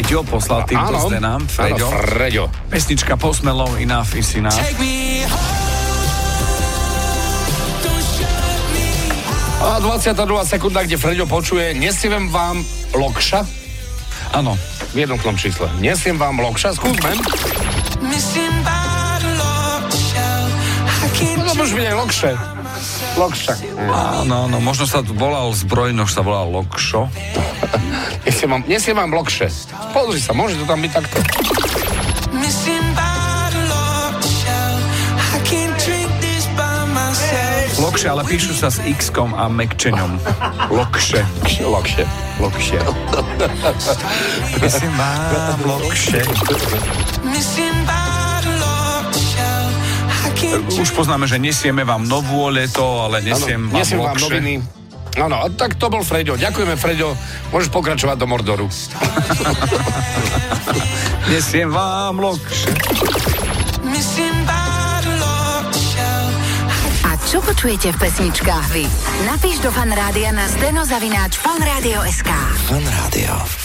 Freďo poslal týmto Áno, zdenám. áno, Freďo. Freďo. Pesnička Posmelov Enough is enough. A 22. sekunda, kde Freďo počuje, nesiem vám lokša Áno. v jednotnom čísle. Nesiem vám lokša, skúsme. No to môže byť aj lokše. Lokša. Áno, áno, možno sa tu volal zbrojnož, sa volal Lokšo. Nesiem vám, nesiem vám lokše. Pozri sa, môže to tam byť takto. Lokše, ale píšu sa s X-kom a Mekčeňom. Lokše. Lokše. Lokše. Myslím vám Lokše. Už poznáme, že nesieme vám novú leto, ale nesiem Áno, vám nesiem vám noviny. Áno, a tak to bol Freďo. Ďakujeme, Freďo. Môžeš pokračovať do Mordoru. Nesiem vám Lokše. A čo počujete v pesničkách vy? Napíš do fanrádia na steno zavináč fanradio.sk. Fan Rádio.